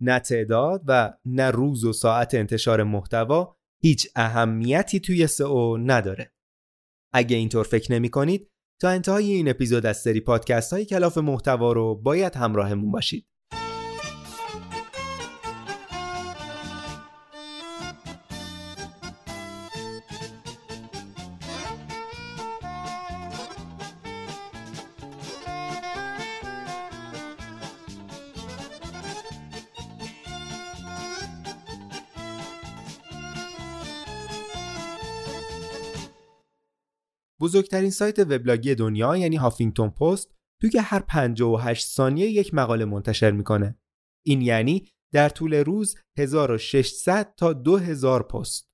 نه تعداد و نه روز و ساعت انتشار محتوا هیچ اهمیتی توی سئو نداره. اگه اینطور فکر نمی کنید تا انتهای این اپیزود از سری پادکست های کلاف محتوا رو باید همراهمون باشید. بزرگترین سایت وبلاگی دنیا یعنی هافینگتون پست توی هر 58 ثانیه یک مقاله منتشر می‌کنه. این یعنی در طول روز 1600 تا 2000 پست.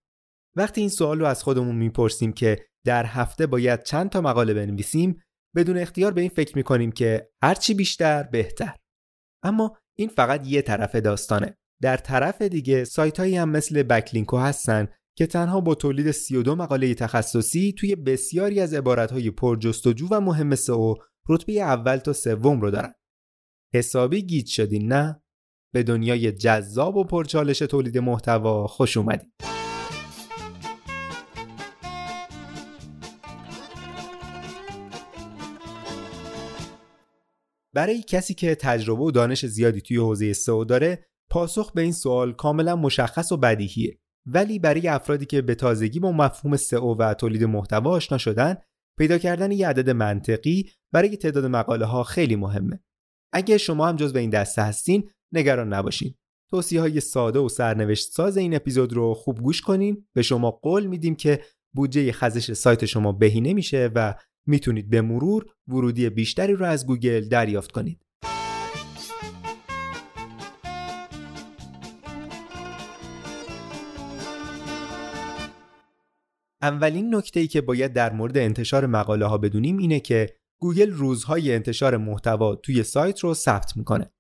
وقتی این سوال رو از خودمون می‌پرسیم که در هفته باید چند تا مقاله بنویسیم بدون اختیار به این فکر می‌کنیم که هرچی بیشتر بهتر. اما این فقط یه طرف داستانه. در طرف دیگه سایت هایی هم مثل بکلینکو هستن که تنها با تولید 32 مقاله تخصصی توی بسیاری از عبارتهای پرجستجو و مهم سئو رتبه اول تا سوم رو دارن. حسابی گیج شدین نه؟ به دنیای جذاب و پرچالش تولید محتوا خوش اومدین. برای کسی که تجربه و دانش زیادی توی حوزه سئو داره، پاسخ به این سوال کاملا مشخص و بدیهیه. ولی برای افرادی که به تازگی با مفهوم سئو و تولید محتوا آشنا شدن پیدا کردن یه عدد منطقی برای تعداد مقاله ها خیلی مهمه. اگه شما هم جز به این دسته هستین نگران نباشین. توصیه های ساده و سرنوشت ساز این اپیزود رو خوب گوش کنین. به شما قول میدیم که بودجه خزش سایت شما بهینه میشه و می‌تونید به مرور ورودی بیشتری رو از گوگل دریافت کنید. اولین نکته ای که باید در مورد انتشار مقاله ها بدونیم اینه که گوگل روزهای انتشار محتوا توی سایت رو ثبت می‌کنه.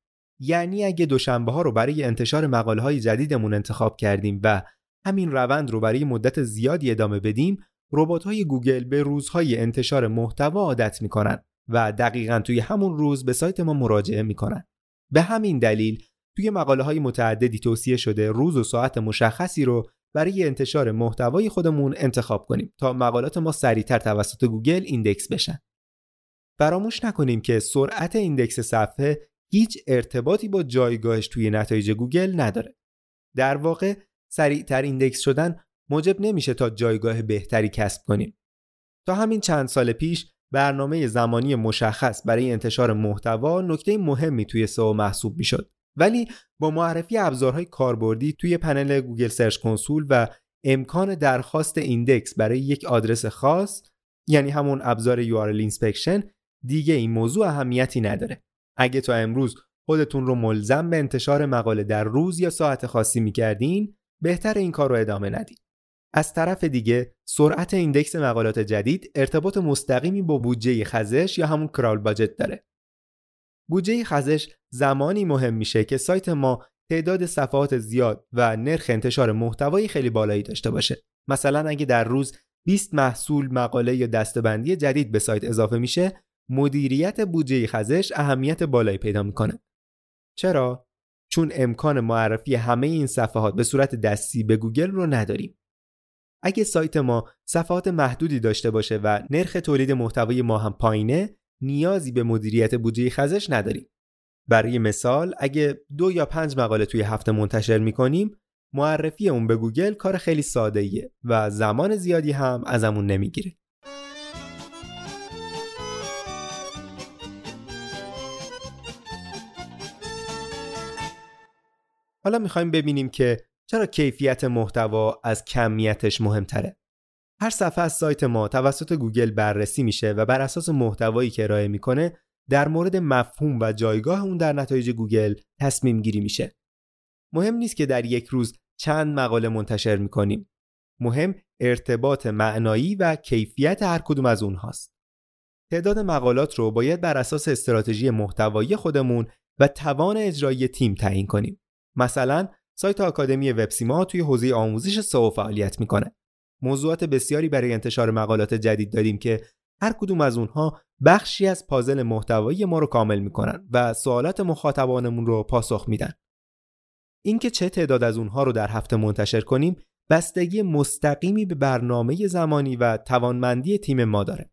یعنی اگه دوشنبه ها رو برای انتشار مقاله های جدیدمون انتخاب کردیم و همین روند رو برای مدت زیادی ادامه بدیم، ربات های گوگل به روزهای انتشار محتوا عادت می‌کنن و دقیقا توی همون روز به سایت ما مراجعه می‌کنن. به همین دلیل توی مقاله های متعددی توصیه شده روز و ساعت مشخصی رو برای انتشار محتوای خودمون انتخاب کنیم تا مقالات ما سریعتر توسط گوگل index بشن. فراموش نکنیم که سرعت index صفحه هیچ ارتباطی با جایگاهش توی نتایج گوگل نداره. در واقع سریعتر index شدن موجب نمیشه تا جایگاه بهتری کسب کنیم. تا همین چند سال پیش برنامه زمانی مشخص برای انتشار محتوا نکته مهمی توی سئو محسوب می‌شد. ولی با معرفی ابزارهای کاربردی توی پنل گوگل سرچ کنسول و امکان درخواست index برای یک آدرس خاص یعنی همون ابزار URL inspection دیگه این موضوع اهمیتی نداره. اگه تا امروز خودتون رو ملزم به انتشار مقاله در روز یا ساعت خاصی می‌کردین بهتر این کار رو ادامه ندید. از طرف دیگه سرعت ایندکس مقالات جدید ارتباط مستقیمی با بودجه خزش یا همون کرال باجت داره. بودجه خزش زمانی مهم میشه که سایت ما تعداد صفحات زیاد و نرخ انتشار محتوایی خیلی بالایی داشته باشه. مثلا اگه در روز 20 محصول مقاله یا دستبندی جدید به سایت اضافه میشه، مدیریت بودجه خزش اهمیت بالایی پیدا می‌کنه. چرا؟ چون امکان معرفی همه این صفحات به صورت دستی به گوگل رو نداریم. اگه سایت ما صفحات محدودی داشته باشه و نرخ تولید محتوای ما هم پایینه نیازی به مدیریت بودجه خزش نداریم. برای مثال اگه دو یا پنج مقاله توی هفته منتشر می‌کنیم معرفی اون به گوگل کار خیلی ساده ایه و زمان زیادی هم ازمون نمی‌گیره. حالا می‌خوایم ببینیم که چرا کیفیت محتوا از کمیتش مهمتره. هر صفحه از سایت ما توسط گوگل بررسی میشه و بر اساس محتوایی که ارائه می‌کنه در مورد مفهوم و جایگاه اون در نتایج گوگل تصمیم گیری میشه. مهم نیست که در یک روز چند مقاله منتشر می‌کنیم. مهم ارتباط معنایی و کیفیت هر کدوم از اونهاست. تعداد مقالات رو باید بر اساس استراتژی محتوایی خودمون و توان اجرایی تیم تعیین کنیم. مثلا سایت آکادمی وبسیما توی حوزه آموزش سئو فعالیت می‌کنه. موضوعات بسیاری برای انتشار مقالات جدید داریم که هر کدوم از اونها بخشی از پازل محتوایی ما رو کامل می‌کنن و سوالات مخاطبانمون رو پاسخ میدن. اینکه چه تعداد از اونها رو در هفته منتشر کنیم بستگی مستقیمی به برنامه زمانی و توانمندی تیم ما داره.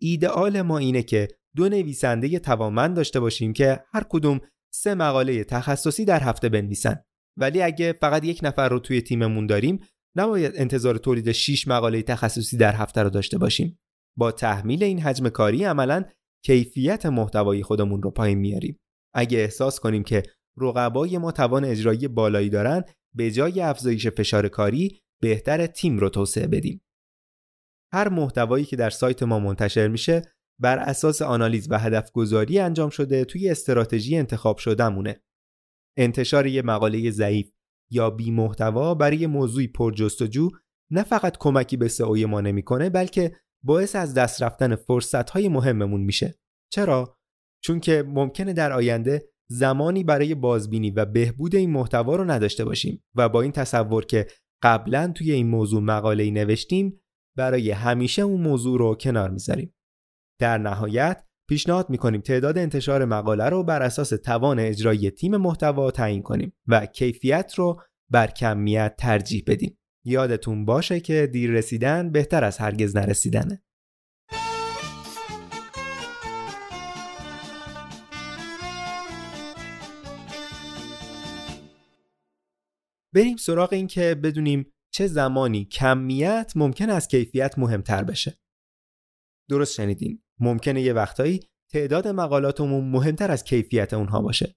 ایدئال ما اینه که دو نویسنده توانمند داشته باشیم که هر کدوم سه مقاله تخصصی در هفته بنویسن. ولی اگه فقط یک نفر رو توی تیممون داریم نباید انتظار تولید 6 مقاله تخصصی در هفته رو داشته باشیم. با تحمیل این حجم کاری عملا کیفیت محتوای خودمون رو پایین میاریم. اگه احساس کنیم که رقبای ما توان اجرایی بالایی دارن به جای افزایش فشار کاری بهتر تیم رو توسعه بدیم. هر محتوایی که در سایت ما منتشر میشه بر اساس آنالیز و هدف گذاری انجام شده توی استراتژی انتخاب شدهمونه. انتشار یه مقاله ضعیف یا بی محتوا برای موضوعی پرجستجو نه فقط کمکی به سئوی ما نمی‌کنه بلکه باعث از دست رفتن فرصت های مهممون میشه. چرا؟ چون که ممکنه در آینده زمانی برای بازبینی و بهبود این محتوا رو نداشته باشیم و با این تصور که قبلا توی این موضوع مقاله ای نوشتیم برای همیشه اون موضوع رو کنار می‌ذاریم. در نهایت پیشنهاد می‌کنیم تعداد انتشار مقاله رو بر اساس توان اجرایی تیم محتوا تعیین کنیم و کیفیت رو بر کمیت ترجیح بدیم. یادتون باشه که دیر رسیدن بهتر از هرگز نرسیدنه. بریم سراغ این که بدونیم چه زمانی کمیت ممکن از کیفیت مهمتر بشه. درست شنیدین. ممکنه یه وقتایی تعداد مقالاتمون مهمتر از کیفیت اونها باشه.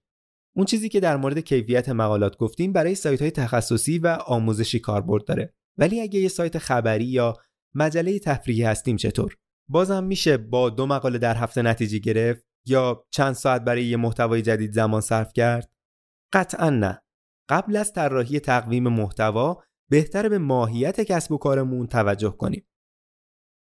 اون چیزی که در مورد کیفیت مقالات گفتیم برای سایت های تخصصی و آموزشی کاربرد داره. ولی اگه یه سایت خبری یا مجله تفریحی هستیم چطور؟ بازم میشه با دو مقاله در هفته نتیجه گرفت یا چند ساعت برای یه محتوای جدید زمان صرف کرد؟ قطعا نه. قبل از طراحی تقویم محتوا بهتر به ماهیت کسب و کارمون توجه کنیم.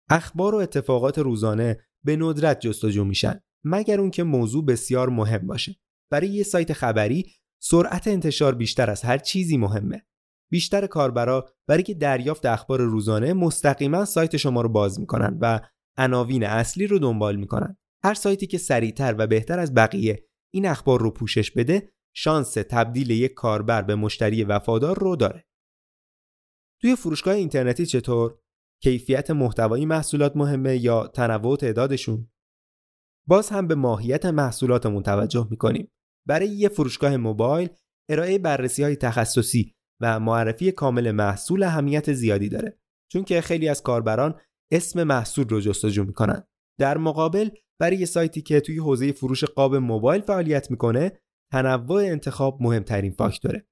اخبار و اتفاقات روزانه به ندرت جستجو میشن مگر اون که موضوع بسیار مهم باشه. برای یه سایت خبری سرعت انتشار بیشتر از هر چیزی مهمه. بیشتر کاربرا برای دریافت اخبار روزانه مستقیما سایت شما رو باز می‌کنن و عناوین اصلی رو دنبال می‌کنن. هر سایتی که سریعتر و بهتر از بقیه این اخبار رو پوشش بده شانس تبدیل یک کاربر به مشتری وفادار رو داره. توی فروشگاه اینترنتی چطور؟ کیفیت محتوایی محصولات مهمه یا تنوع تعدادشون؟ باز هم به ماهیت محصولاتمون توجه می‌کنیم. برای یه فروشگاه موبایل ارائه بررسی های تخصصی و معرفی کامل محصول اهمیت زیادی داره چون که خیلی از کاربران اسم محصول رو جستجو می‌کنن. در مقابل برای سایتی که توی حوزه فروش قاب موبایل فعالیت می‌کنه تنوع انتخاب مهمترین فاکتوره.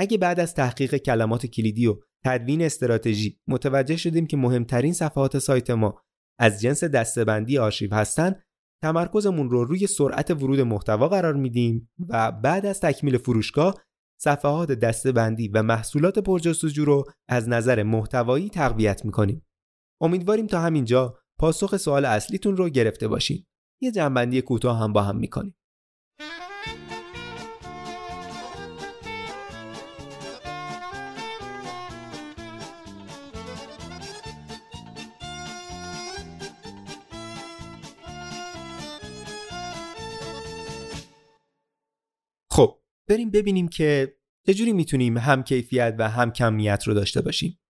اگه بعد از تحقیق کلمات کلیدی و تدوین استراتژی متوجه شدیم که مهمترین صفحات سایت ما از جنس دستبندی آرشیو هستن تمرکزمون رو روی سرعت ورود محتوا قرار میدیم و بعد از تکمیل فروشگاه صفحات دستبندی و محصولات پرجستجو رو از نظر محتوایی تقویت می‌کنیم. امیدواریم تا همینجا پاسخ سوال اصلیتون رو گرفته باشیم. یه جنبندی کوتاه هم با هم می‌کنیم. خب بریم ببینیم که چجوری می‌تونیم هم کیفیت و هم کمیت رو داشته باشیم.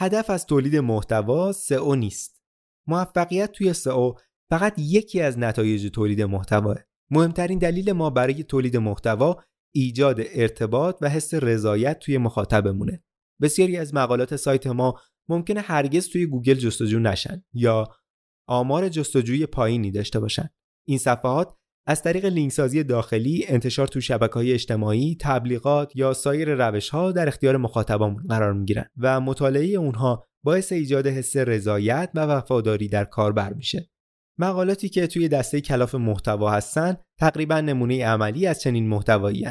هدف از تولید محتوا سئو نیست. موفقیت توی سئو فقط یکی از نتایج تولید محتواه. مهمترین دلیل ما برای تولید محتوا ایجاد ارتباط و حس رضایت توی مخاطبمونه. بسیاری از مقالات سایت ما ممکنه هرگز توی گوگل جستجو نشن یا آمار جستجوی پایینی داشته باشن. این صفحات از طریق لینکسازی داخلی انتشار تو شبکه های اجتماعی تبلیغات یا سایر روش ها در اختیار مخاطبان قرار می گیرن و مطالعه اونها باعث ایجاد حس رضایت و وفاداری در کاربر میشه. مقالاتی که توی دسته کلاف محتوا هستن تقریبا نمونه عملی از چنین محتوایی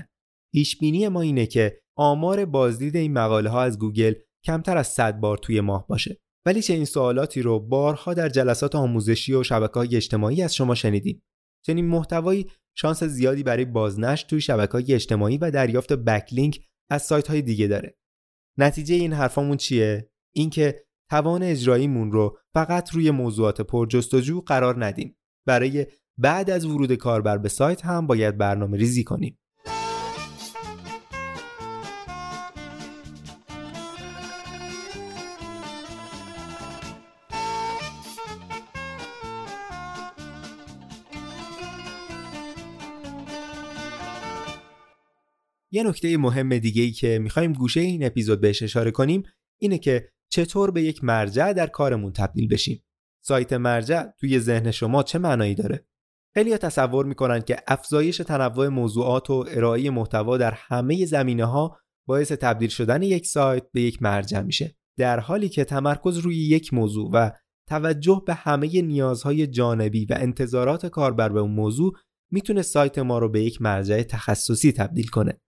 پیش بینی ما اینه که آمار بازدید این مقاله ها از گوگل کمتر از 100 بار توی ماه باشه. ولی چه این سوالاتی رو بارها در جلسات آموزشی و شبکه های اجتماعی از شما شنیدیم. چنین محتوایی شانس زیادی برای بازنشر توی شبکه های اجتماعی و دریافت بکلینک از سایت های دیگه داره. نتیجه این حرفامون چیه؟ اینکه توان اجراییمون رو فقط روی موضوعات پرجستجو قرار ندیم. برای بعد از ورود کاربر به سایت هم باید برنامه ریزی کنیم. یه نکته مهم دیگه ای که می‌خوایم گوشه این اپیزود بهش اشاره کنیم اینه که چطور به یک مرجع در کارمون تبدیل بشیم. سایت مرجع توی ذهن شما چه معنایی داره؟ خیلی تصور می‌کنن که افزایش تنوع موضوعات و ارائه محتوا در همه زمینه ها باعث تبدیل شدن یک سایت به یک مرجع میشه. در حالی که تمرکز روی یک موضوع و توجه به همه نیازهای جانبی و انتظارات کاربر به اون موضوع می‌تونه سایت ما رو به یک مرجع تخصصی تبدیل کنه.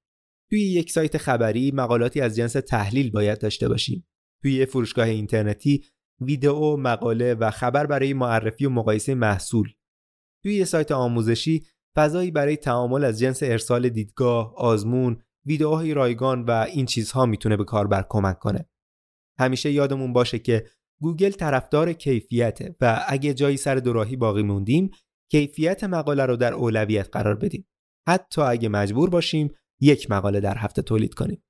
توی یک سایت خبری مقالاتی از جنس تحلیل باید داشته باشیم. توی فروشگاه اینترنتی ویدئو، مقاله و خبر برای معرفی و مقایسه محصول. توی یه سایت آموزشی فضایی برای تعامل از جنس ارسال دیدگاه، آزمون، ویدئوهای رایگان و این چیزها می‌تونه به کاربر کمک کنه. همیشه یادمون باشه که گوگل طرفدار کیفیته و اگه جایی سر دوراهی باقی موندیم کیفیت مقاله رو در اولویت قرار بدیم. حتی اگه مجبور باشیم یک مقاله در هفته تولید کنیم.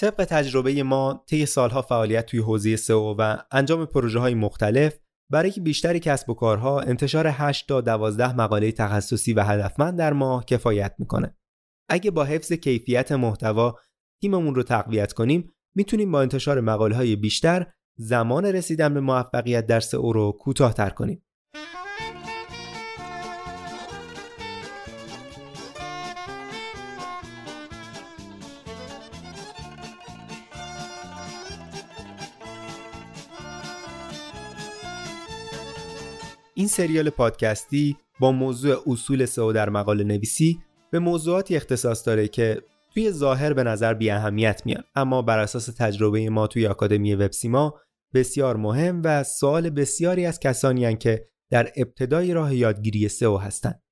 طبق تجربه ما طی سالها فعالیت توی حوزه سئو و انجام پروژه های مختلف برای بیشتری کسب و کارها انتشار 8 تا 12 مقاله تخصصی و هدفمند در ماه کفایت می‌کنه. اگه با حفظ کیفیت محتوا تیممون رو تقویت کنیم می‌تونیم با انتشار مقاله های بیشتر زمان رسیدن به موفقیت در سئو رو کوتاه‌تر کنیم. این سریال پادکستی با موضوع اصول سئو در مقاله نویسی به موضوعاتی اختصاص داره که توی ظاهر به نظر بی اهمیت میان اما بر اساس تجربه ما توی آکادمی وبسیما بسیار مهم و سوال بسیاری از کسانی هن که در ابتدای راه یادگیری سئو هستند.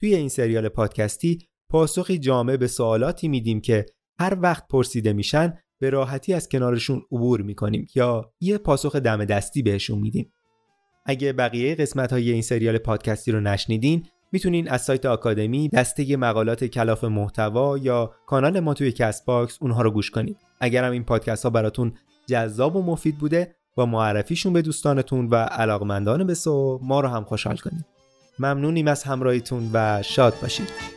توی این سریال پادکستی پاسخی جامع به سوالاتی میدیم که هر وقت پرسیده میشن به راحتی از کنارشون عبور می‌کنیم یا یه پاسخ دم دستی بهشون میدیم. اگه بقیه قسمت های این سریال پادکستی رو نشنیدین می‌تونین از سایت آکادمی دسته مقالات کلاف محتوا یا کانال ما توی کست باکس اونها رو گوش کنید. اگرم این پادکست ها براتون جذاب و مفید بوده با معرفیشون به دوستانتون و علاقمندان به سئو ما رو هم خوشحال کنید. ممنونیم از همراهیتون و شاد باشید.